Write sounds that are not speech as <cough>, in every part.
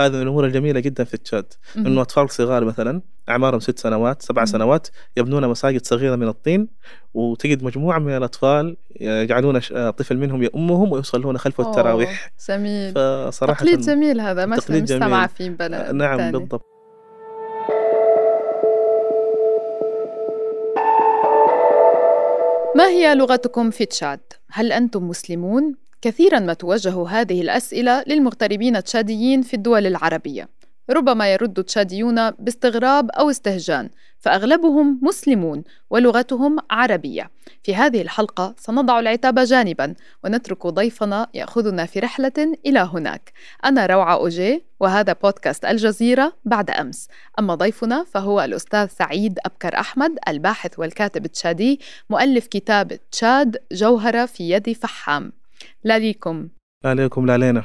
هذه من الأمور الجميلة جدا في تشاد إنه أطفال صغار مثلا أعمارهم ست سنوات سبع سنوات يبنون مساجد صغيرة من الطين وتجد مجموعة من الأطفال يجعلون طفل منهم يؤمهم ويصلون خلفه التراويح. جميل. فصراحة تقليد جميل هذا ما مجتمع في بلد نعم تاني. بالضبط. ما هي لغتكم في تشاد؟ هل أنتم مسلمون؟ كثيرا ما توجه هذه الأسئلة للمغتربين التشاديين في الدول العربية. ربما يرد التشاديون باستغراب أو استهجان فأغلبهم مسلمون ولغتهم عربية. في هذه الحلقة سنضع العتاب جانبا ونترك ضيفنا يأخذنا في رحلة إلى هناك. أنا روعة أوجي وهذا بودكاست الجزيرة بعد أمس. أما ضيفنا فهو الأستاذ سعيد أبكر أحمد الباحث والكاتب التشادي مؤلف كتاب تشاد جوهرة في يد فحام. لا ليكم لا ليكم لا لينا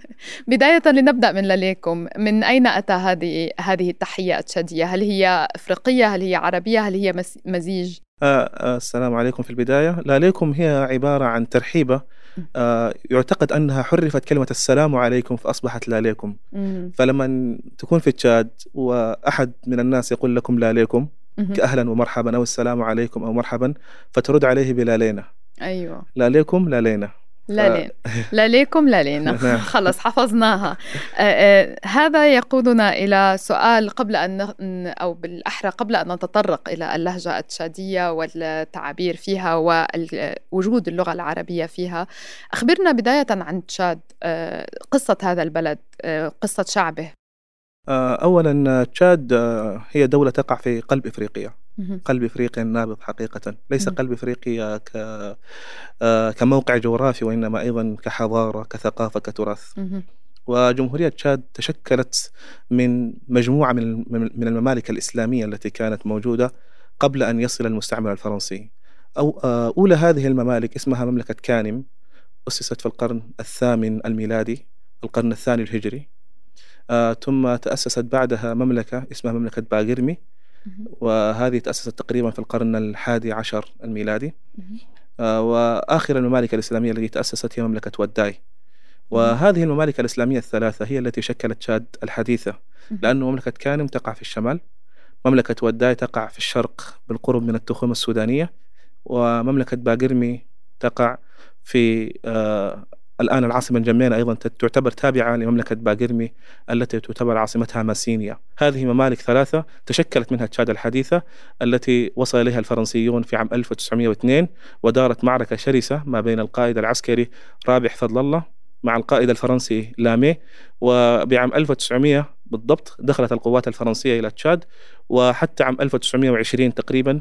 <laughs> بداية لنبدأ من لليكم من أين أتى هذه هذه التحية التشادية هل هي أفريقية؟ هل هي عربية؟ هل هي مزيج؟ آه آه السلام عليكم في البداية. لا ليكم هي عبارة عن ترحيبة. آه يعتقد أنها حرفت كلمة السلام عليكم فأصبحت لا ليكم فلما تكون في تشاد وأحد من الناس يقول لكم لا ليكم كأهلا ومرحبا أو السلام عليكم أو مرحبا فترد عليه بلا لينا أيوة. لا ليكم لا لينا لا. لا ليكم لا لينا. <laughs> نعم. خلص حفظناها. آه آه هذا يقودنا إلى سؤال قبل أن أو بالأحرى قبل أن نتطرق إلى اللهجة التشادية والتعابير فيها ووجود اللغة العربية فيها. أخبرنا بداية عن تشاد آه قصة هذا البلد آه، قصة شعبه. آه، أولا تشاد آه، هي دولة تقع في قلب إفريقيا. قلب إفريقيا النابض حقيقه. ليس قلب إفريقيا ك آه، كموقع جغرافي وإنما أيضا كحضارة كثقافة كتراث. وجمهورية تشاد تشكلت من مجموعة من من الممالك الإسلامية التي كانت موجودة قبل أن يصل المستعمر الفرنسي. أو آه، أولى هذه الممالك اسمها مملكة كانم أسست في القرن الثامن الميلادي القرن الثاني الهجري. ثم تأسست بعدها مملكة اسمها مملكة باغرمي وهذه تأسست تقريبا في القرن الحادي عشر الميلادي. آه، وآخر الممالك الإسلامية التي تأسست هي مملكة وداي. وهذه الممالك الإسلامية الثلاثة هي التي شكلت تشاد الحديثة. لأن مملكة كانم تقع في الشمال مملكة وداي تقع في الشرق بالقرب من التخوم السودانية ومملكة باقرمي تقع في آه، الآن العاصمة الجمينة أيضا تعتبر تابعة لمملكة باقرمي التي تعتبر عاصمتها ماسينيا. هذه ممالك ثلاثة تشكلت منها تشاد الحديثة التي وصل إليها الفرنسيون في عام 1902 ودارت معركة شرسة ما بين القائد العسكري رابح فضل الله مع القائد الفرنسي لامي وبعام 1900 بالضبط دخلت القوات الفرنسية إلى تشاد وحتى عام 1920 تقريبا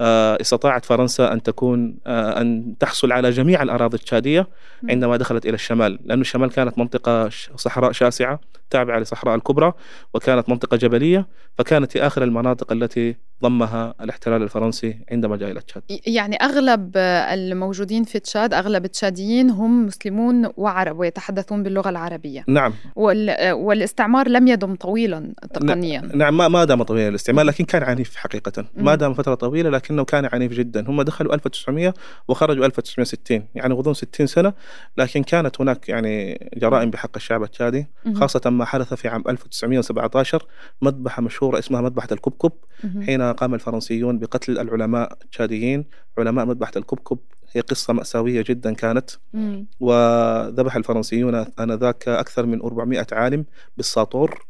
استطاعت فرنسا أن تكون آه، أن تحصل على جميع الأراضي التشادية عندما دخلت إلى الشمال لأن الشمال كانت منطقة صحراء شاسعة تابعة لصحراء الكبرى وكانت منطقة جبلية فكانت هي آخر المناطق التي ضمها الاحتلال الفرنسي عندما جاء إلى تشاد. يعني أغلب الموجودين في تشاد أغلب التشاديين هم مسلمون وعرب ويتحدثون باللغة العربية. نعم. وال... والاستعمار لم يدم طويلا تقنيا. نعم ما, ما دام طويلا الاستعمار لكن كان عنيف حقيقة. ما دام فترة طويلة لكنه كان عنيف جدا. هم دخلوا 1900 وخرجوا 1960 يعني غضون 60 سنة لكن كانت هناك يعني جرائم بحق الشعب التشادي خاصة ما حدث في عام 1917 مذبحة مشهورة اسمها مذبحة الكبكب حين قام الفرنسيون بقتل العلماء التشاديين علماء مذبحة الكبكب. هي قصة مأساوية جدا كانت. وذبح الفرنسيون آنذاك أكثر من 400 عالم بالساطور.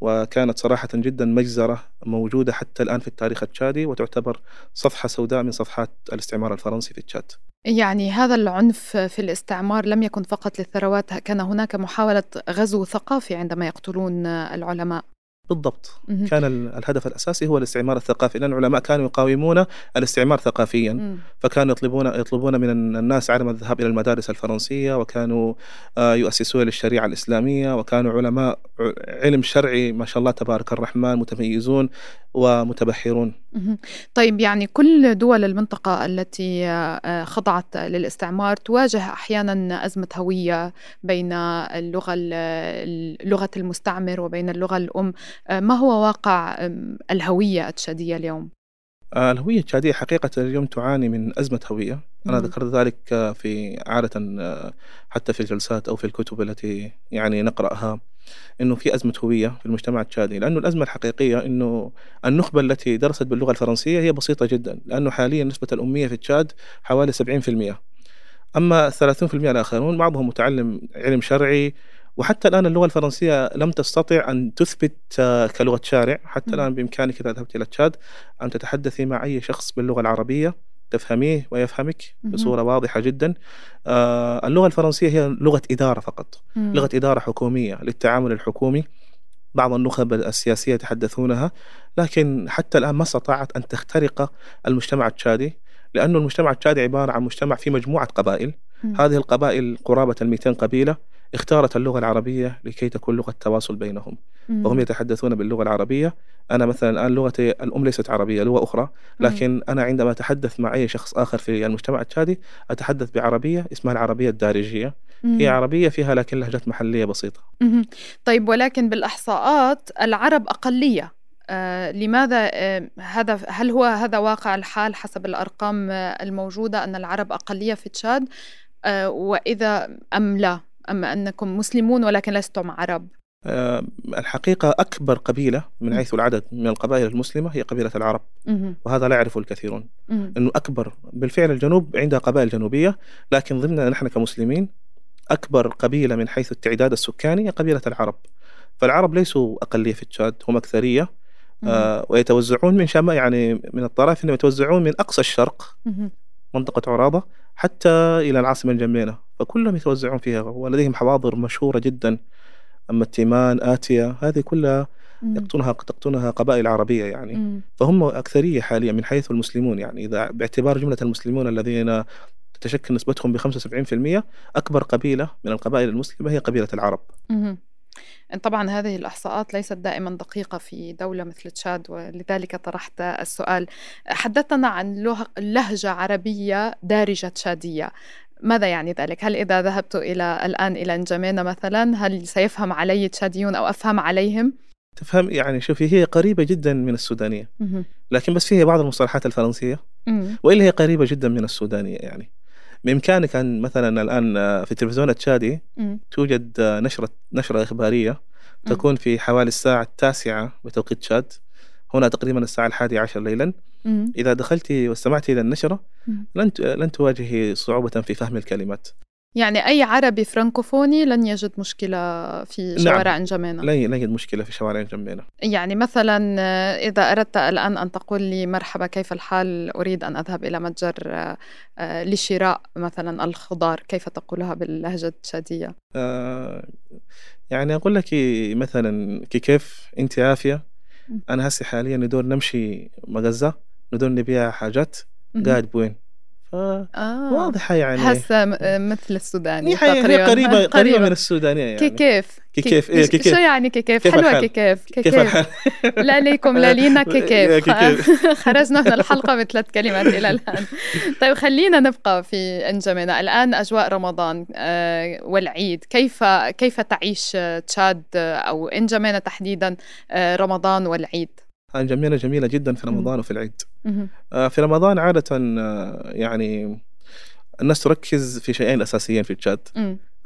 وكانت صراحة جدا مجزرة موجودة حتى الآن في التاريخ التشادي وتعتبر صفحة سوداء من صفحات الاستعمار الفرنسي في تشاد. يعني هذا العنف في الاستعمار لم يكن فقط للثروات كان هناك محاولة غزو ثقافي عندما يقتلون العلماء. بالضبط. مم. كان الهدف الأساسي هو الاستعمار الثقافي لأن العلماء كانوا يقاومون الاستعمار ثقافيا. مم. فكانوا يطلبون يطلبون من الناس عدم الذهاب إلى المدارس الفرنسية وكانوا آه، يؤسسون للشريعة الإسلامية وكانوا علماء علم شرعي ما شاء الله تبارك الرحمن متميزون ومتبحرون. طيب يعني كل دول المنطقة التي آه، خضعت للاستعمار تواجه أحيانا أزمة هوية بين اللغة لغة المستعمر وبين اللغة الأم. آه، ما هو واقع الهوية التشادية اليوم؟ آه، الهوية التشادية حقيقة اليوم تعاني من أزمة هوية. أنا ذكرت ذلك في عادة حتى في الجلسات أو في الكتب التي يعني نقرأها إنه في أزمة هوية في المجتمع التشادي. لأنه الأزمة الحقيقية إنه النخبة التي درست باللغة الفرنسية هي بسيطة جدا لأنه حاليا نسبة الأمية في تشاد حوالي 70% أما 30% الآخرون بعضهم متعلم علم شرعي وحتى الآن اللغة الفرنسية لم تستطع أن تثبت آه، كلغة شارع. حتى الآن بإمكانك إذا ذهبت إلى تشاد أن تتحدثي مع اي شخص باللغة العربية تفهميه ويفهمك بصورة واضحة جدا. آه اللغة الفرنسية هي لغة إدارة فقط مم. لغة إدارة حكومية للتعامل الحكومي. بعض النخب السياسية يتحدثونها لكن حتى الآن ما استطاعت أن تخترق المجتمع التشادي لأن المجتمع التشادي عبارة عن مجتمع في مجموعة قبائل. مم. هذه القبائل قرابة ال 200 قبيلة. اختارت اللغة العربية لكي تكون لغة تواصل بينهم مم. وهم يتحدثون باللغة العربية أنا مثلا الآن لغتي الأم ليست عربية لغة أخرى لكن مم. أنا عندما أتحدث مع أي شخص آخر في المجتمع التشادي أتحدث بعربية اسمها العربية الدارجية مم. هي عربية فيها لكن لهجات محلية بسيطة مم. طيب ولكن بالإحصاءات العرب أقلية آه لماذا آه هذا هل هو هذا واقع الحال حسب الأرقام آه الموجودة أن العرب أقلية في تشاد آه وإذا أم لا أم أنكم مسلمون ولكن لستم عرب؟ أه الحقيقة أكبر قبيلة من حيث العدد من القبائل المسلمة هي قبيلة العرب وهذا لا يعرفه الكثيرون. أنه أكبر بالفعل الجنوب عندها قبائل جنوبية لكن ضمننا نحن كمسلمين أكبر قبيلة من حيث التعداد السكاني هي قبيلة العرب. فالعرب ليسوا أقلية في تشاد هم أكثرية آه ويتوزعون من شمال يعني من الطرف انهم يتوزعون من أقصى الشرق. منطقة عرابة حتى إلى العاصمة الجمينة فكلهم يتوزعون فيها ولديهم حواضر مشهورة جدا أما التيمان آتية هذه كلها يقطنها تقطنها قبائل عربية يعني مم. فهم أكثرية حاليا من حيث المسلمون يعني إذا باعتبار جملة المسلمون الذين تتشكل نسبتهم ب 75% أكبر قبيلة من القبائل المسلمة هي قبيلة العرب مم. طبعا هذه الإحصاءات ليست دائما دقيقة في دولة مثل تشاد ولذلك طرحت السؤال. حدثنا عن لهجة عربية دارجة تشادية. ماذا يعني ذلك؟ هل إذا ذهبت إلى الآن إلى نجمينا مثلا هل سيفهم علي تشاديون أو أفهم عليهم؟ تفهم يعني شوفي هي قريبة جدا من السودانية. لكن بس فيها بعض المصطلحات الفرنسية. وإلا هي قريبة جدا من السودانية يعني. بإمكانك أن مثلا الآن في التلفزيون التشادي توجد نشرة نشرة إخبارية تكون في حوالي الساعة التاسعة بتوقيت تشاد. هنا تقريبا الساعة الحادية عشر ليلا. إذا دخلت واستمعت إلى النشرة لن لن تواجهي صعوبة في فهم الكلمات. يعني أي عربي فرانكوفوني لن يجد مشكلة في نعم. شوارع نعم. جمينة لا يجد مشكلة في شوارع جمينة يعني مثلا إذا أردت الآن أن تقول لي مرحبا كيف الحال؟ أريد أن أذهب إلى متجر آه، لشراء مثلا الخضار. كيف تقولها باللهجة التشادية؟ آه يعني أقول لك مثلا كيف؟ أنت عافية. أنا هسي حاليا ندور نمشي مغزة ندور نبيع حاجات. قاعد بوين؟ آه. واضحة يعني. حاسة مثل السوداني تقريبا. قريبة قريبة من السودانية يعني. كيف كيف إيه كيف شو يعني كيف حلوة كيف كيف <laughs> لا ليكم لا لينا <laughs> كيف <laughs> خرجنا من الحلقة بثلاث كلمات إلى الآن. طيب خلينا نبقى في أنجمنا. الآن أجواء رمضان آه، والعيد. كيف كيف تعيش تشاد أو أنجمنا تحديدا آه، رمضان والعيد؟ جميلة جميلة جدا في رمضان وفي العيد. آه، في رمضان عادة آه، يعني الناس تركز في شيئين أساسيين في التشاد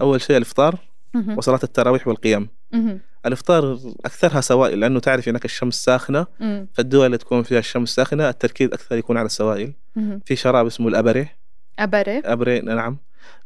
أول شيء الإفطار وصلاة التراويح والقيام. الإفطار أكثرها سوائل لأنه تعرف هناك الشمس ساخنة فالدول اللي تكون فيها الشمس ساخنة التركيز أكثر يكون على السوائل. في شراب اسمه الأبري. أبري. أبري نعم.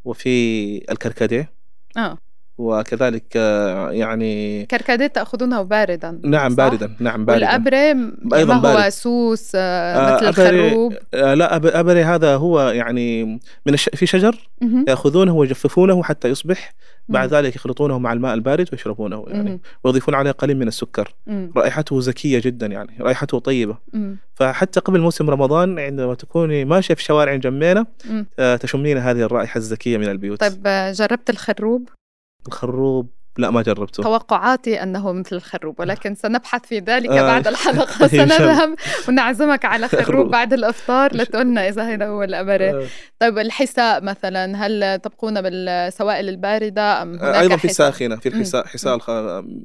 وفي الكركديه. آه. وكذلك آه، يعني كركديه تأخذونه باردا. نعم باردا. نعم باردا. والأبري أيضا ما هو بارد. سوس آه، آه، مثل الخروب؟ لا أبري هذا هو يعني من الش... في شجر يأخذونه ويجففونه حتى يصبح بعد ذلك يخلطونه مع الماء البارد ويشربونه يعني. ويضيفون عليه قليل من السكر. رائحته زكية جدا يعني رائحته طيبة. فحتى قبل موسم رمضان عندما تكوني ماشية في شوارع جمينة تشمين هذه الرائحة الزكية من البيوت. طيب جربت الخروب؟ الخروب. لا ما جربته. توقعاتي أنه مثل الخروب ولكن سنبحث في ذلك آه. بعد الحلقة <laughs> سنذهب ونعزمك على <laughs> خروب بعد الإفطار لتقولنا إذا هذا هو الابره آه. طيب الحساء مثلا هل تبقون بالسوائل الباردة أم هناك أيضا في الساخنة في الحساء حساء الخ...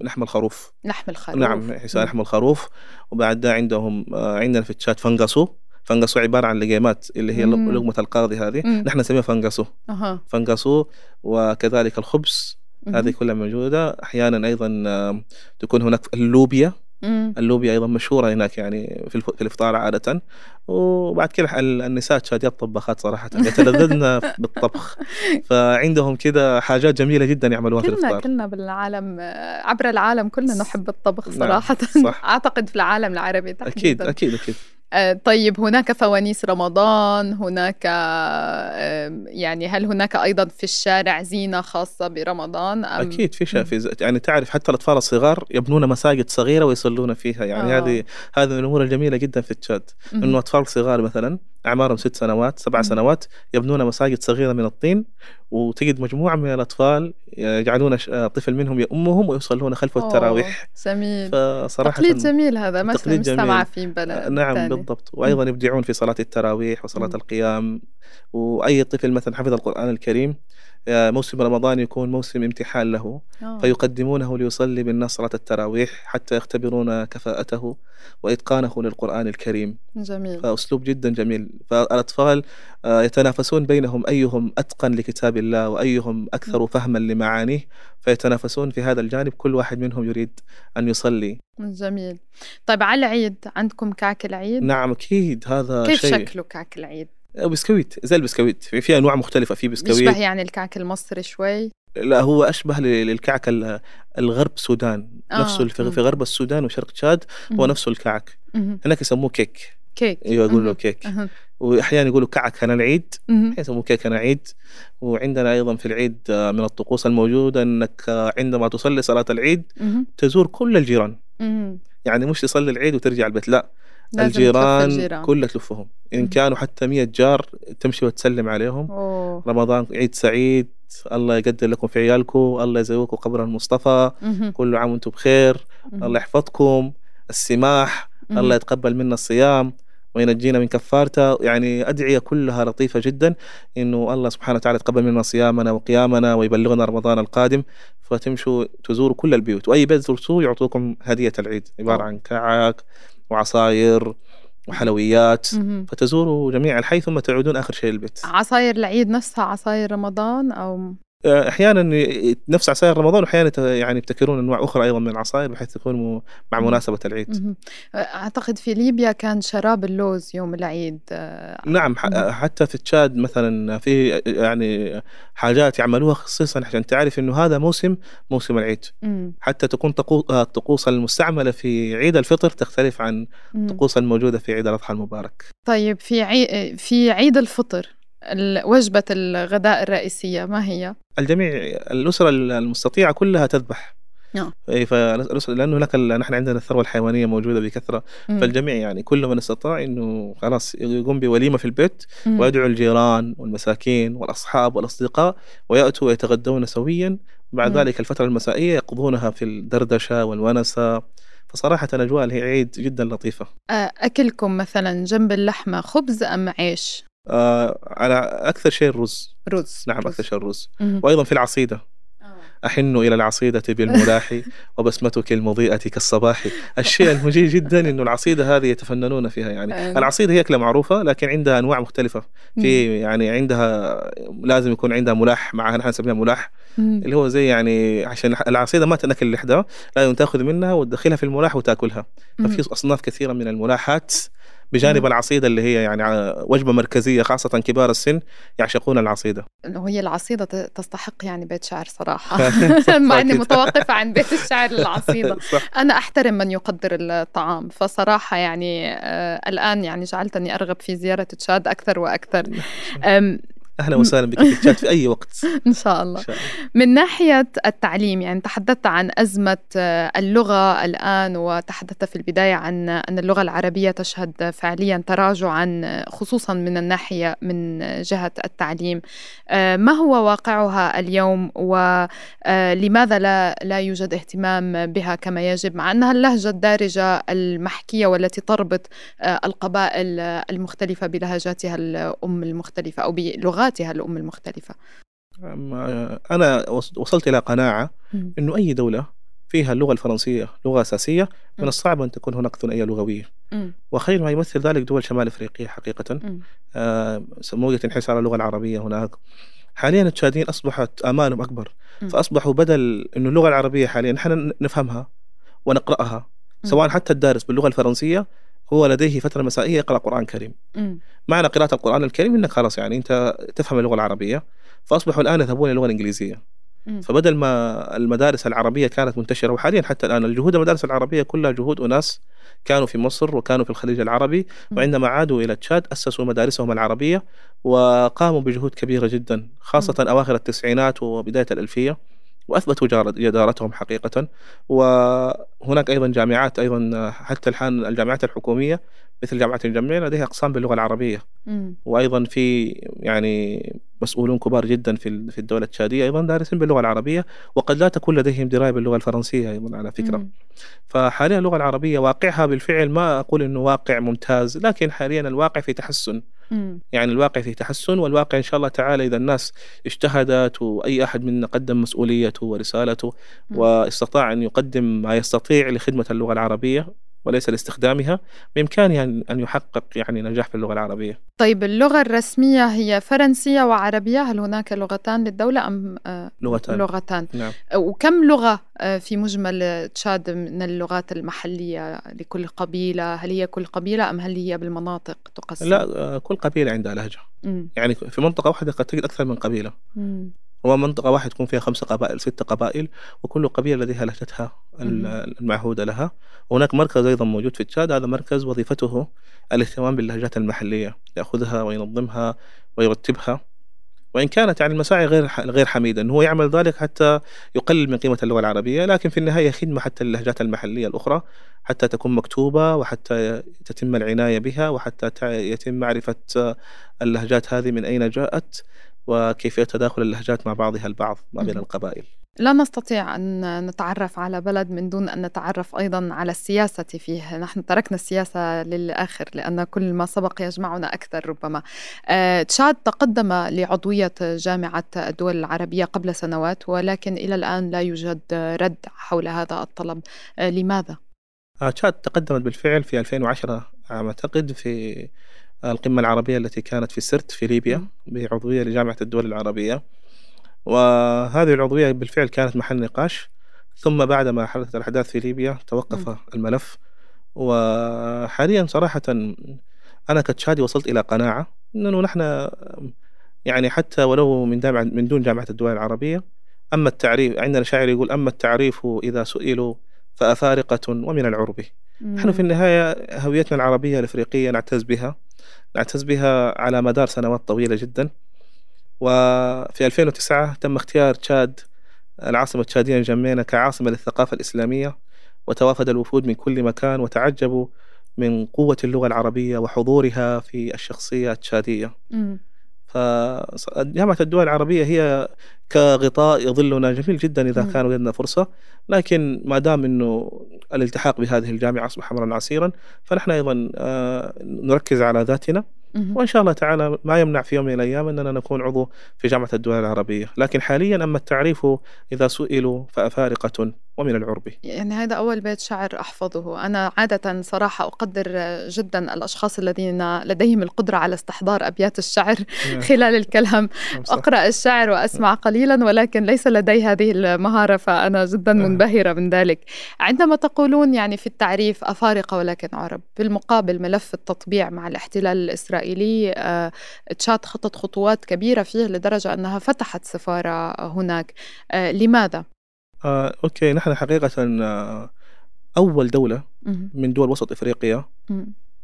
لحم الخروف. لحم الخروف. نعم حساء لحم الخروف. وبعد عندهم آه، عندنا في التشات فنقصو فنقصو عبارة عن لقيمات اللي هي لقمة القاضي هذه. نحن نسميها فنقصو أه. فنقصو وكذلك الخبز. هذه كلها موجودة. أحيانا أيضا آه، تكون هناك اللوبيا. اللوبيا أيضا مشهورة هناك يعني في, في الإفطار عادة. وبعد كده النساء تشاديات طباخات صراحة. <laughs> يتلذذن بالطبخ. فعندهم كده حاجات جميلة جدا يعملوها في الإفطار. كلنا بالعالم عبر العالم كلنا نحب الطبخ نعم، صراحة. نعم صح. <laughs> أعتقد في العالم العربي تحديدا. أكيد أكيد أكيد. طيب هناك فوانيس رمضان هناك يعني هل هناك أيضا في الشارع زينة خاصة برمضان؟ أم؟ أكيد في شيء يعني تعرف حتى الأطفال الصغار يبنون مساجد صغيرة ويصلون فيها. يعني آه. هذه هذه من الأمور الجميلة جدا في تشاد إنه أطفال صغار مثلا أعمارهم ست سنوات سبع سنوات يبنون مساجد صغيرة من الطين وتجد مجموعة من الأطفال يجعلون طفل منهم يؤمهم ويصلون خلف التراويح. جميل. فصراحة تقليد جميل هذا ما سمع في بلد نعم تاني. بالضبط وأيضا يبدعون في صلاة التراويح وصلاة. القيام وأي طفل مثلا حفظ القرآن الكريم موسم رمضان يكون موسم امتحان له. أوه. فيقدمونه ليصلي بالناس صلاة التراويح حتى يختبرون كفاءته وإتقانه للقرآن الكريم. جميل. فأسلوب جدا جميل. فالأطفال آه، يتنافسون بينهم أيهم أتقن لكتاب الله وأيهم أكثر فهما لمعانيه فيتنافسون في هذا الجانب. كل واحد منهم يريد أن يصلي. جميل. طيب على العيد عندكم كعك العيد؟ نعم أكيد هذا كيف شيء. شكله كعك العيد؟ بسكويت زي البسكويت. في أنواع مختلفة في بسكويت. يشبه يعني الكعك المصري شوي. لا هو أشبه للكعك الغرب السودان. آه. نفسه في غرب السودان وشرق تشاد هو نفسه الكعك. هناك يسموه كيك. كيك. أيوه يقولوا كيك. وأحيانا يقولوا كعك هنا العيد. يسموه كيك هنا عيد وعندنا أيضا في العيد آه، من الطقوس الموجودة أنك آه، عندما تصلي صلاة العيد تزور كل الجيران. يعني مش تصلي العيد وترجع البيت لا. الجيران, الجيران. كلها تلفهم. إن كانوا حتى 100 جار تمشي وتسلم عليهم. أوه. رمضان عيد سعيد الله يقدر لكم في عيالكم الله يزوجكم قبر المصطفى. كل عام وأنتم بخير. الله يحفظكم. السماح الله يتقبل منا الصيام وينجينا من كفارته. يعني أدعية كلها لطيفة جدا إنه الله سبحانه وتعالى يتقبل منا صيامنا وقيامنا ويبلغنا رمضان القادم. فتمشوا تزوروا كل البيوت. وأي بيت تزوروا يعطوكم هدية العيد. عبارة عن كعك وعصاير وحلويات فتزوروا جميع الحي ثم تعودون آخر شيء البيت. عصاير العيد نفسها عصاير رمضان أو أحيانا نفس عصاير رمضان وأحيانا يعني يبتكرون أنواع أخرى أيضا من العصاير بحيث تكون مع مناسبة العيد. أعتقد في ليبيا كان شراب اللوز يوم العيد نعم حتى في تشاد مثلا في يعني حاجات يعملوها خصيصا عشان تعرف إنه هذا موسم موسم العيد. حتى تكون الطقوس المستعملة في عيد الفطر تختلف عن الطقوس الموجودة في عيد الأضحى المبارك. طيب في عي... في عيد الفطر وجبة الغداء الرئيسية ما هي؟ الجميع الأسرة المستطيعة كلها تذبح نعم لأنه هناك نحن عندنا الثروة الحيوانية موجودة بكثرة مم. فالجميع يعني كل من استطاع إنه خلاص يقوم بوليمة في البيت مم. ويدعو الجيران والمساكين والأصحاب والأصدقاء ويأتوا ويتغدون سويا وبعد مم. ذلك الفترة المسائية يقضونها في الدردشة والونسة فصراحة أجواء العيد جدا لطيفة أكلكم مثلا جنب اللحمة خبز أم عيش؟ آه على أكثر شيء الرز. رز نعم رز. أكثر شيء الرز. وأيضا في العصيدة. آه. أحن إلى العصيدة بالملاح <laughs> وبسمتك المضيئة كالصباح. الشيء المجيد جدا أنه العصيدة هذه يتفننون فيها يعني. آه. العصيدة هي أكلة معروفة لكن عندها أنواع مختلفة. في يعني عندها لازم يكون عندها ملاح معها نحن نسميها ملاح. اللي هو زي يعني عشان العصيدة ما تنأكل لحدها لازم تأخذ منها وتدخلها في الملاح وتأكلها. ففي أصناف كثيرة من الملاحات. بجانب. العصيدة اللي هي يعني وجبة مركزية خاصة كبار السن يعشقون العصيدة. وهي العصيدة تستحق يعني بيت شعر صراحة. <laughs> <laughs> مع إني متوقفة عن بيت الشعر للعصيدة. <laughs> أنا أحترم من يقدر الطعام. فصراحة يعني آه الآن يعني جعلتني أرغب في زيارة تشاد أكثر وأكثر. أهلا وسهلا بك في في أي وقت. <laughs> إن شاء الله. إن شاء الله. من ناحية التعليم يعني تحدثت عن أزمة آه، اللغة الآن وتحدثت في البداية عن أن اللغة العربية تشهد فعليا تراجعا آه، خصوصا من الناحية من جهة التعليم. آه، ما هو واقعها اليوم؟ ولماذا لا لا يوجد اهتمام بها كما يجب؟ مع أنها اللهجة الدارجة المحكية والتي تربط القبائل المختلفة بلهجاتها الأم المختلفة أو بلغات لغاتها الأم المختلفة. أنا وصلت إلى قناعة أنه أي دولة فيها اللغة الفرنسية لغة أساسية من الصعب أن تكون هناك ثنائية لغوية. وخير ما يمثل ذلك دول شمال أفريقيا حقيقة. آه موجة انحسار اللغة العربية هناك. حاليا التشاديين أصبحت امالهم أكبر. فأصبحوا بدل إنه اللغة العربية حاليا نحن نفهمها ونقرأها سواء حتى الدارس باللغة الفرنسية هو لديه فترة مسائية يقرأ قرآن كريم. معنى قراءة القرآن الكريم إنك خلاص يعني أنت تفهم اللغة العربية. فأصبحوا الآن يذهبون للغه الإنجليزية. فبدل ما المدارس العربية كانت منتشرة وحاليا حتى الآن الجهود المدارس العربية كلها جهود أناس كانوا في مصر وكانوا في الخليج العربي وعندما عادوا إلى تشاد أسسوا مدارسهم العربية وقاموا بجهود كبيرة جدا خاصة أواخر التسعينات وبداية الألفية. وأثبتوا جدارتهم حقيقة. وهناك أيضا جامعات أيضا حتى الان الجامعات الحكومية مثل جامعة الجميع لديها اقسام باللغة العربية. وأيضا في يعني مسؤولون كبار جدا في في الدولة التشادية أيضا دارسين باللغة العربية. وقد لا تكون لديهم دراية باللغة الفرنسية أيضا على فكرة. فحاليا اللغة العربية واقعها بالفعل ما أقول إنه واقع ممتاز لكن حاليا الواقع في تحسن. مم. يعني الواقع في تحسن والواقع إن شاء الله تعالى إذا الناس اجتهدت وأي أحد منا قدم مسؤوليته ورسالته مم. واستطاع أن يقدم ما يستطيع لخدمة اللغة العربية وليس لاستخدامها بإمكانه أن يحقق يعني نجاح في اللغة العربية. طيب اللغة الرسمية هي فرنسية وعربية؟ هل هناك لغتان للدولة أم آه، لغتان. لغتان؟ نعم. وكم لغة آه، في مجمل تشاد من اللغات المحلية لكل قبيلة؟ هل هي كل قبيلة أم هل هي بالمناطق تقسم؟ لا آه، كل قبيلة عندها لهجة. م. يعني في منطقة واحدة قد تجد أكثر من قبيلة. م. هو منطقة واحدة تكون فيها خمسة قبائل ستة قبائل وكل قبيلة لديها لهجتها المعهودة لها. وهناك مركز أيضا موجود في تشاد. هذا مركز وظيفته الاهتمام باللهجات المحلية يأخذها وينظمها ويرتبها. وإن كانت يعني المساعي غير غير حميدة أنه هو يعمل ذلك حتى يقلل من قيمة اللغة العربية لكن في النهاية خدمة حتى اللهجات المحلية الأخرى حتى تكون مكتوبة وحتى تتم العناية بها وحتى يتم معرفة اللهجات هذه من أين جاءت. وكيفية تداخل اللهجات مع بعضها البعض ما بين القبائل. لا نستطيع أن نتعرف على بلد من دون أن نتعرف أيضا على السياسة فيه. نحن تركنا السياسة للآخر لأن كل ما سبق يجمعنا أكثر ربما. آه، تشاد تقدم لعضوية جامعة الدول العربية قبل سنوات ولكن إلى الآن لا يوجد رد حول هذا الطلب. آه، لماذا؟ آه، تشاد تقدمت بالفعل في 2010 أعتقد في القمة العربية التي كانت في سرت في ليبيا بعضوية لجامعة الدول العربية. وهذه العضوية بالفعل كانت محل نقاش. ثم بعدما حدثت الأحداث في ليبيا توقف م. الملف. وحاليا صراحة أنا كتشادي وصلت إلى قناعة أنه نحن يعني حتى ولو من جامعة من دون جامعة الدول العربية أما التعريف عندنا شاعر يقول أما التعريف إذا سئلوا فأفارقة ومن العرب. نحن في النهاية هويتنا العربية الإفريقية نعتز بها. نعتز بها على مدار سنوات طويلة جدا. وفي 2009 تم اختيار تشاد العاصمة التشادية جمينة كعاصمة للثقافة الإسلامية وتوافد الوفود من كل مكان وتعجبوا من قوة اللغة العربية وحضورها في الشخصية التشادية. فجامعة الدول العربية هي كغطاء يظلنا جميل جدا إذا كان وجدنا فرصة. لكن ما دام أنه الالتحاق بهذه الجامعة أصبح أمرا عسيرا فنحن أيضا آه، نركز على ذاتنا. وإن شاء الله تعالى ما يمنع في يوم من الأيام أننا نكون عضو في جامعة الدول العربية، لكن حاليا أما التعريف إذا سئلوا فأفارقة ومن العرب. يعني هذا أول بيت شعر أحفظه. أنا عادة صراحة أقدر جدا الأشخاص الذين لديهم القدرة على استحضار أبيات الشعر نعم. <laughs> خلال الكلام. نعم، أقرأ الشعر وأسمع نعم. قليلا ولكن ليس لدي هذه المهارة فأنا جدا منبهرة من ذلك. عندما تقولون يعني في التعريف أفارقة ولكن عرب بالمقابل ملف التطبيع مع الاحتلال الإسرائيلي آه، تشات خطت خطوات كبيرة فيه لدرجة أنها فتحت سفارة هناك. آه، لماذا؟ آه، أوكي نحن حقيقة آه، أول دولة من دول وسط إفريقيا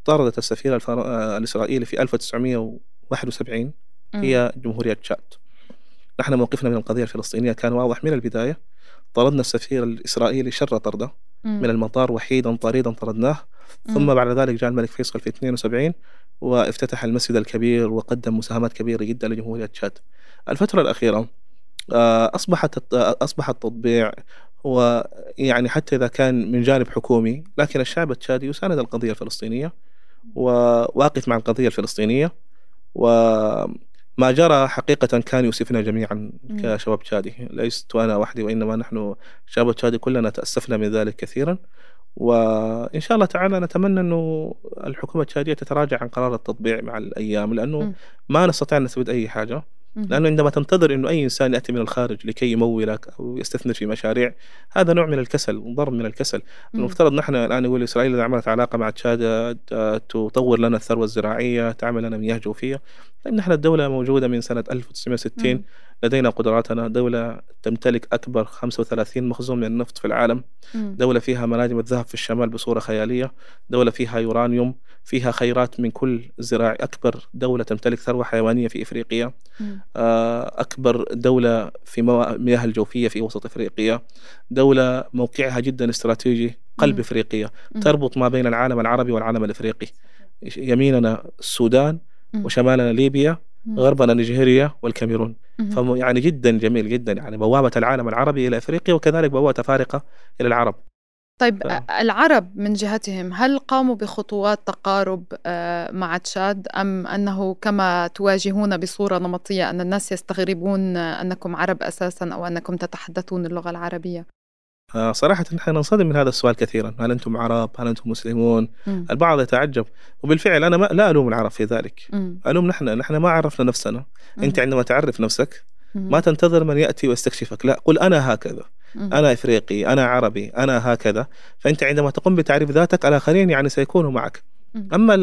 طردت السفير الفر... الإسرائيلي في 1971 هي جمهورية تشاد. نحن موقفنا من القضية الفلسطينية كان واضح من البداية طردنا السفير الإسرائيلي شر طرده من المطار وحيدا طريدا طردناه ثم بعد ذلك جاء الملك فيصل في 72 وافتتح المسجد الكبير وقدم مساهمات كبيرة جدا لجمهورية تشاد. الفترة الأخيرة آه، أصبحت اصبح التطبيع هو يعني حتى إذا كان من جانب حكومي لكن الشعب التشادي يساند القضية الفلسطينية وواقف مع القضية الفلسطينية وما جرى حقيقة كان يؤسفنا جميعا كشباب تشادي. ليست أنا وحدي وإنما نحن شباب تشادي كلنا تأسفنا من ذلك كثيرا. وإن شاء الله تعالى نتمنى أنه الحكومة التشادية تتراجع عن قرار التطبيع مع الأيام لأنه ما نستطيع أن نستفيد أي حاجة. لأنه عندما تنتظر أنه أي إنسان يأتي من الخارج لكي يمولك أو يستثمر في مشاريع هذا نوع من الكسل ضرب من الكسل. المفترض نحن الآن نقول إسرائيل إذا عملت علاقة مع تشاد تطور لنا الثروة الزراعية تعمل لنا مياه جوفية. لأن نحن الدولة موجودة من سنة 1960 لدينا قدراتنا. دولة تمتلك أكبر 35 مخزون من النفط في العالم. دولة فيها مناجم الذهب في الشمال بصورة خيالية. دولة فيها يورانيوم. فيها خيرات من كل زراعي. أكبر دولة تمتلك ثروة حيوانية في إفريقيا. آه، أكبر دولة في مياه الجوفية في وسط إفريقيا. دولة موقعها جدا استراتيجي قلب إفريقيا. تربط ما بين العالم العربي والعالم الإفريقي. يميننا السودان وشمالنا ليبيا. غربنا نيجيريا والكاميرون. يعني جدا جميل جدا. يعني بوابة العالم العربي إلى أفريقيا وكذلك بوابة فارقة إلى العرب. طيب ف... العرب من جهتهم هل قاموا بخطوات تقارب آه، مع تشاد؟ أم أنه كما تواجهون بصورة نمطية أن الناس يستغربون أنكم عرب أساسا أو أنكم تتحدثون اللغة العربية؟ آه، صراحة نحن ننصدم من هذا السؤال كثيرا. هل أنتم عرب؟ هل أنتم مسلمون؟ م. البعض يتعجب. وبالفعل أنا ما لا ألوم العرب في ذلك. م. ألوم نحن. نحن ما عرفنا نفسنا. م. أنت عندما تعرف نفسك ما تنتظر من يأتي ويستكشفك. لا قل أنا هكذا. أنا إفريقي أنا عربي أنا هكذا. فأنت عندما تقوم بتعريف ذاتك الآخرين يعني سيكونوا معك. أما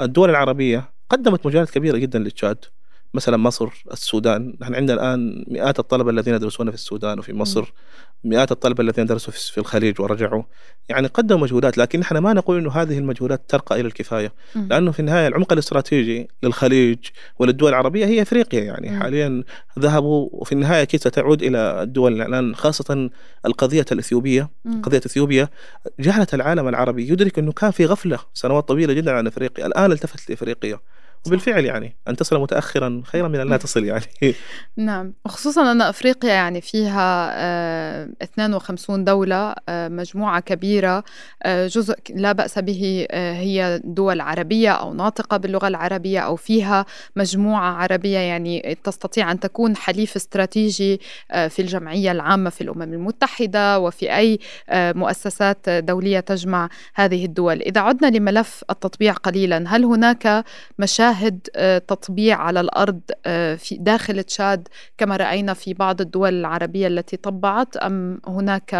الدول العربية قدمت مجالات كبيرة جدا للتشاد. مثلا مصر السودان. نحن عندنا الآن مئات الطلبة الذين يدرسون في السودان وفي مصر. مئات الطلبة الذين درسوا في الخليج ورجعوا. يعني قدموا مجهودات لكن نحن ما نقول أنه هذه المجهودات ترقى إلى الكفاية. لأنه في النهاية العمق الاستراتيجي للخليج وللدول العربية هي أفريقيا. يعني حاليا ذهبوا وفي النهاية أكيد ستعود إلى الدول الآن خاصة القضية الإثيوبية. قضية إثيوبيا جعلت العالم العربي يدرك أنه كان في غفلة سنوات طويلة جدا عن أفريقيا. الآن التفت لإفريقيا. وبالفعل يعني أن تصل متأخرا خيرا من أن لا <laughs> تصل يعني. <laughs> نعم. وخصوصا أن أفريقيا يعني فيها 52 آه، دولة آه، مجموعة كبيرة آه، جزء لا بأس به هي دول عربية أو ناطقة باللغة العربية أو فيها مجموعة عربية يعني تستطيع أن تكون حليف استراتيجي في الجمعية العامة في الأمم المتحدة وفي أي مؤسسات دولية تجمع هذه الدول. إذا عدنا لملف التطبيع قليلا هل هناك مشاكل نشاهد آه، تطبيع على الأرض آه، في داخل تشاد كما رأينا في بعض الدول العربية التي طبعت أم هناك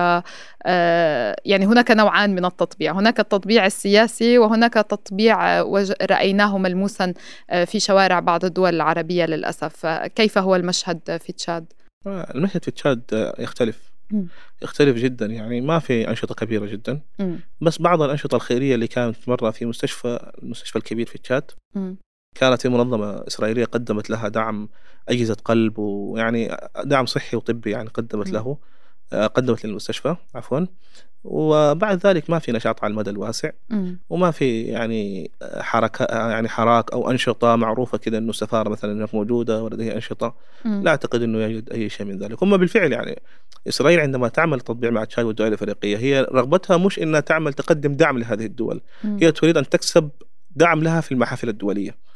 آه، يعني هناك نوعان من التطبيع، هناك التطبيع السياسي وهناك تطبيع رايناه ملموسا في شوارع بعض الدول العربية للأسف، كيف هو المشهد في تشاد؟ المشهد في تشاد يختلف. يختلف جدا. يعني ما في أنشطة كبيرة جدا. بس بعض الأنشطة الخيرية اللي كانت مرة في مستشفى المستشفى الكبير في تشاد كانت في منظمة إسرائيلية قدمت لها دعم أجهزة قلب ويعني دعم صحي وطبي يعني قدمت له آه، قدمت للمستشفى عفوا. وبعد ذلك ما في نشاط على المدى الواسع. وما في يعني حركة يعني حراك أو أنشطة معروفة كذا إنه السفارة مثلا هناك موجودة ولديها أنشطة. لا أعتقد إنه يوجد أي شيء من ذلك. هم بالفعل يعني إسرائيل عندما تعمل تطبيع مع تشاد والدول الأفريقية هي رغبتها مش إنها تعمل تقدم دعم لهذه الدول. هي تريد أن تكسب دعم لها في المحافل الدولية.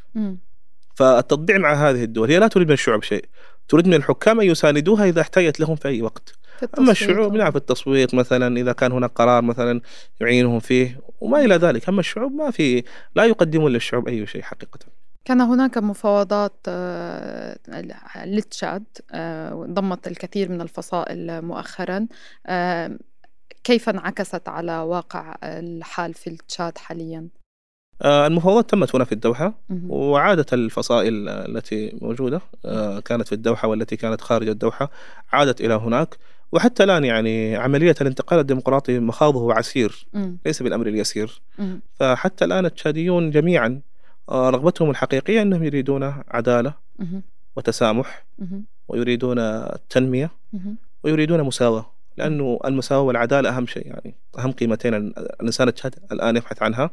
فالتطبيع مع هذه الدول هي لا تريد من الشعوب شيء. تريد من الحكام أن يساندوها إذا احتاجت لهم في أي وقت. أما الشعوب نعم في التصويت مثلا إذا كان هناك قرار مثلا يعينهم فيه وما إلى ذلك. أما الشعوب ما في لا يقدمون للشعوب أي شيء حقيقة. كان هناك مفاوضات آه، للتشاد آه، ضمت الكثير من الفصائل مؤخرا. آه، كيف انعكست على واقع الحال في التشاد حاليا؟ آه، المفاوضات تمت هنا في الدوحة وعادت الفصائل التي موجودة آه، كانت في الدوحة والتي كانت خارج الدوحة عادت إلى هناك. وحتى الآن يعني عملية الانتقال الديمقراطي مخاضه عسير ليس بالأمر اليسير. فحتى الآن التشاديون جميعا آه، رغبتهم الحقيقية أنهم يريدون عدالة وتسامح ويريدون التنمية ويريدون مساواة. لأنه المساواة والعدالة أهم شيء يعني أهم قيمتين الإنسان التشاد الآن يبحث عنها.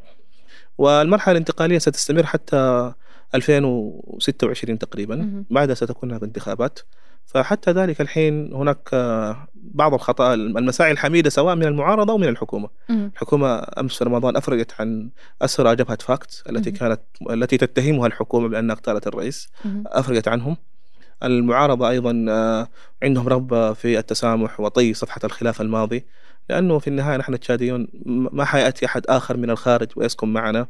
والمرحلة الانتقالية ستستمر حتى 2026 تقريبا. بعدها ستكون هناك انتخابات فحتى ذلك الحين هناك بعض الخطأ المساعي الحميدة سواء من المعارضة أو من الحكومة. مم. الحكومة أمس في رمضان أفرجت عن أسرى جبهة فاكت التي مم. كانت التي تتهمها الحكومة بأنها اغتالت الرئيس. مم. أفرجت عنهم. المعارضة أيضا آه، عندهم رغبة في التسامح وطي صفحة الخلاف الماضي. لأنه في النهاية نحن التشاديون ما حيأتي أحد آخر من الخارج ويسكن معنا.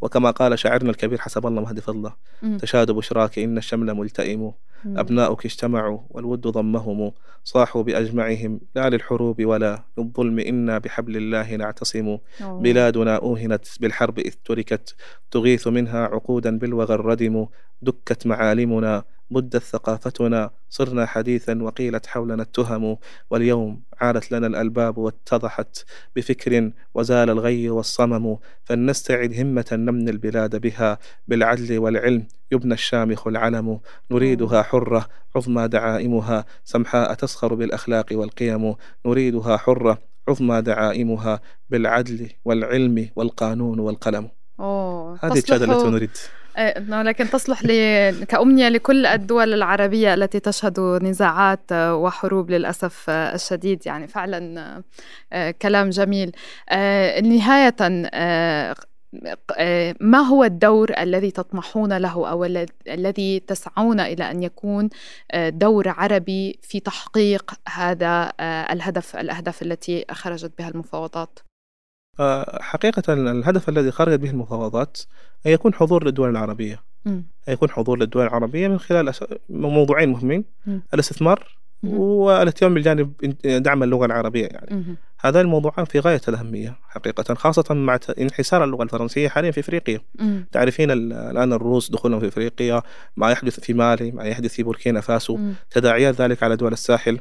وكما قال شاعرنا الكبير حسب الله مهدي فضله. تشاد بشراك إن الشمل ملتئم. أبناؤك اجتمعوا والود ضمهم. صاحوا بأجمعهم. لا للحروب ولا للظلم. إنا بحبل الله نعتصم. بلادنا أوهنت بالحرب إذ تركت. تغيث منها عقودا بالوغى الردم. دكت معالمنا. بدت ثقافتنا صرنا حديثا وقيلت حولنا التهم واليوم عادت لنا الألباب واتضحت بفكر وزال الغي والصمم فلنستعد همة نمني البلاد بها بالعدل والعلم يبنى الشامخ العلم نريدها حرة عظمى دعائمها سمحاء تسخر بالأخلاق والقيم نريدها حرة عظمى دعائمها بالعدل والعلم والقانون والقلم أوه. هذه الشهادة التي نريد إيه، لكن تصلح كأمنية لكل الدول العربية التي تشهد نزاعات وحروب للأسف الشديد يعني فعلا آه، كلام جميل آه، نهاية آه، ما هو الدور الذي تطمحون له أو الذي تسعون إلى أن يكون دور عربي في تحقيق هذا الهدف الأهداف التي خرجت بها المفاوضات؟ حقيقة الهدف الذي خرجت به المفاوضات أن يكون حضور للدول العربية. أن يكون حضور للدول العربية من خلال موضوعين مهمين. الاستثمار والاهتمام بجانب دعم اللغة العربية يعني. هذان الموضوعان في غاية الأهمية حقيقة خاصة مع انحسار اللغة الفرنسية حاليا في إفريقيا. تعرفين الآن الروس دخولهم في إفريقيا ما يحدث في مالي ما يحدث في بوركينا فاسو تداعيات ذلك على دول الساحل.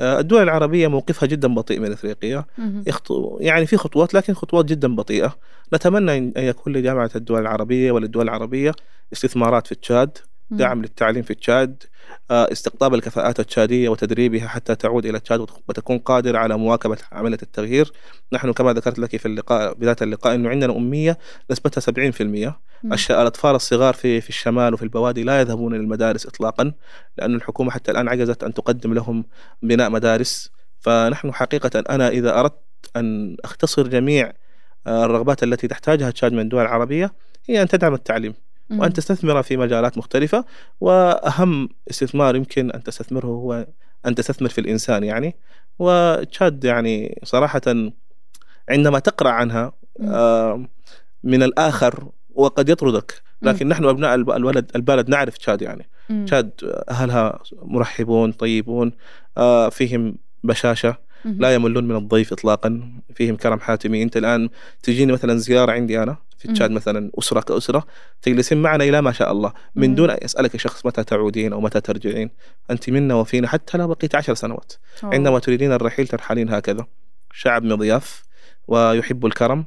الدول العربية موقفها جدا بطيء من إفريقيا. يخطو يعني في خطوات لكن خطوات جدا بطيئة. نتمنى ان يكون لجامعة الدول العربية وللدول العربية استثمارات في تشاد. دعم للتعليم في تشاد. آه، استقطاب الكفاءات التشادية وتدريبها حتى تعود إلى تشاد وتكون قادرة على مواكبة عملية التغيير. نحن كما ذكرت لك في اللقاء بداية اللقاء أنه عندنا أمية نسبتها 70% الأطفال الصغار في في الشمال وفي البوادي لا يذهبون إلى المدارس إطلاقا لأن الحكومة حتى الآن عجزت أن تقدم لهم بناء مدارس. فنحن حقيقة أنا إذا أردت أن أختصر جميع آه، الرغبات التي تحتاجها تشاد من الدول العربية هي أن تدعم التعليم. وأن تستثمر في مجالات مختلفة وأهم استثمار يمكن أن تستثمره هو أن تستثمر في الإنسان يعني. وتشاد يعني صراحة عندما تقرأ عنها من الآخر وقد يطردك. لكن نحن أبناء الولد البلد نعرف تشاد يعني. تشاد أهلها مرحبون طيبون آه، فيهم بشاشة. لا يملون من الضيف اطلاقا. فيهم كرم حاتمي. أنت الآن تجيني مثلا زيارة عندي أنا في تشاد مثلا أسرة كأسرة. تجلسين معنا إلى ما شاء الله. من دون أن يسألك شخص متى تعودين أو متى ترجعين. أنت منا وفينا حتى لو بقيت عشر سنوات. عندما تريدين الرحيل ترحلين هكذا. شعب مضياف ويحب الكرم.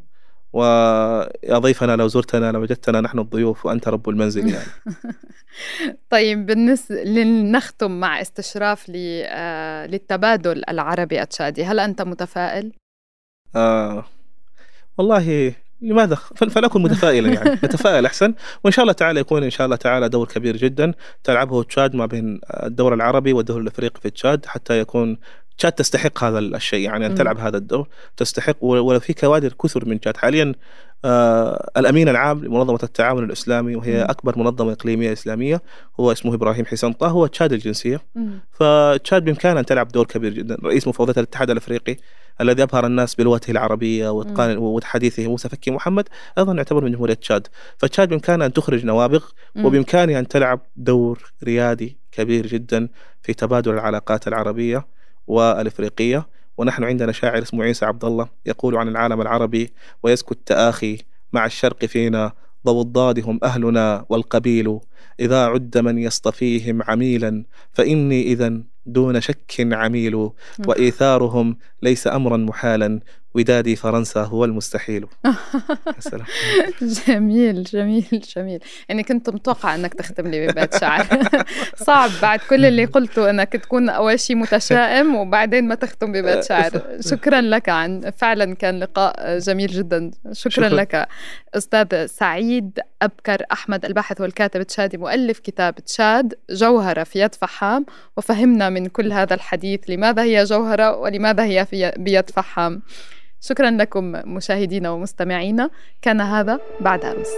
ويا ضيفنا لو زرتنا لوجدتنا نحن الضيوف وأنت رب المنزل يعني. <laughs> طيب بالنسبة لنختم مع استشراف آه، للتبادل العربي التشادي هل أنت متفائل؟ آه والله لماذا فلأكن متفائلا يعني. <laughs> نتفائل أحسن. وإن شاء الله تعالى يكون إن شاء الله تعالى دور كبير جدا. تلعبه تشاد ما بين الدور العربي والدور الأفريقي في تشاد حتى يكون تشاد تستحق هذا الشيء يعني أن تلعب هذا الدور تستحق ولو في كوادر كثر من تشاد حاليا آه الأمين العام لمنظمة التعاون الإسلامي وهي مم. أكبر منظمة إقليمية إسلامية هو اسمه إبراهيم حسن طه هو تشاد الجنسية. فتشاد بامكانها أن تلعب دور كبير جدا. رئيس مفوضية الاتحاد الأفريقي الذي ابهر الناس بلغته العربية وإتقان وحديثه موسى فكي محمد أيضا يعتبر من جمهورية تشاد فتشاد بامكانها أن تخرج نوابغ وبامكانها أن تلعب دور ريادي كبير جدا في تبادل العلاقات العربية. والإفريقية. ونحن عندنا شاعر اسمه عيسى عبد الله يقول عن العالم العربي ويسكت التآخي مع الشرق فينا ضو الضاد هم أهلنا والقبيل. إذا عد من يصطفيهم عميلا فإني إذا دون شك عميل. وإيثارهم ليس أمرا محالا ودادي فرنسا هو المستحيل. <laughs> جميل جميل جميل. يعني كنت متوقع أنك تختم لي ببيت شعر <laughs> صعب بعد كل اللي <laughs> قلته أنك تكون أول شيء متشائم وبعدين ما تختم ببيت شعر شكرا لك عن فعلا كان لقاء جميل جدا. شكرا, شكرا. لك أستاذ سعيد أبكر أحمد الباحث والكاتب تشادي مؤلف كتاب تشاد جوهرة في يد فحام. وفهمنا من كل هذا الحديث لماذا هي جوهرة ولماذا هي في بيد فحام. شكرا لكم مشاهدينا ومستمعينا. كان هذا بعد أمس.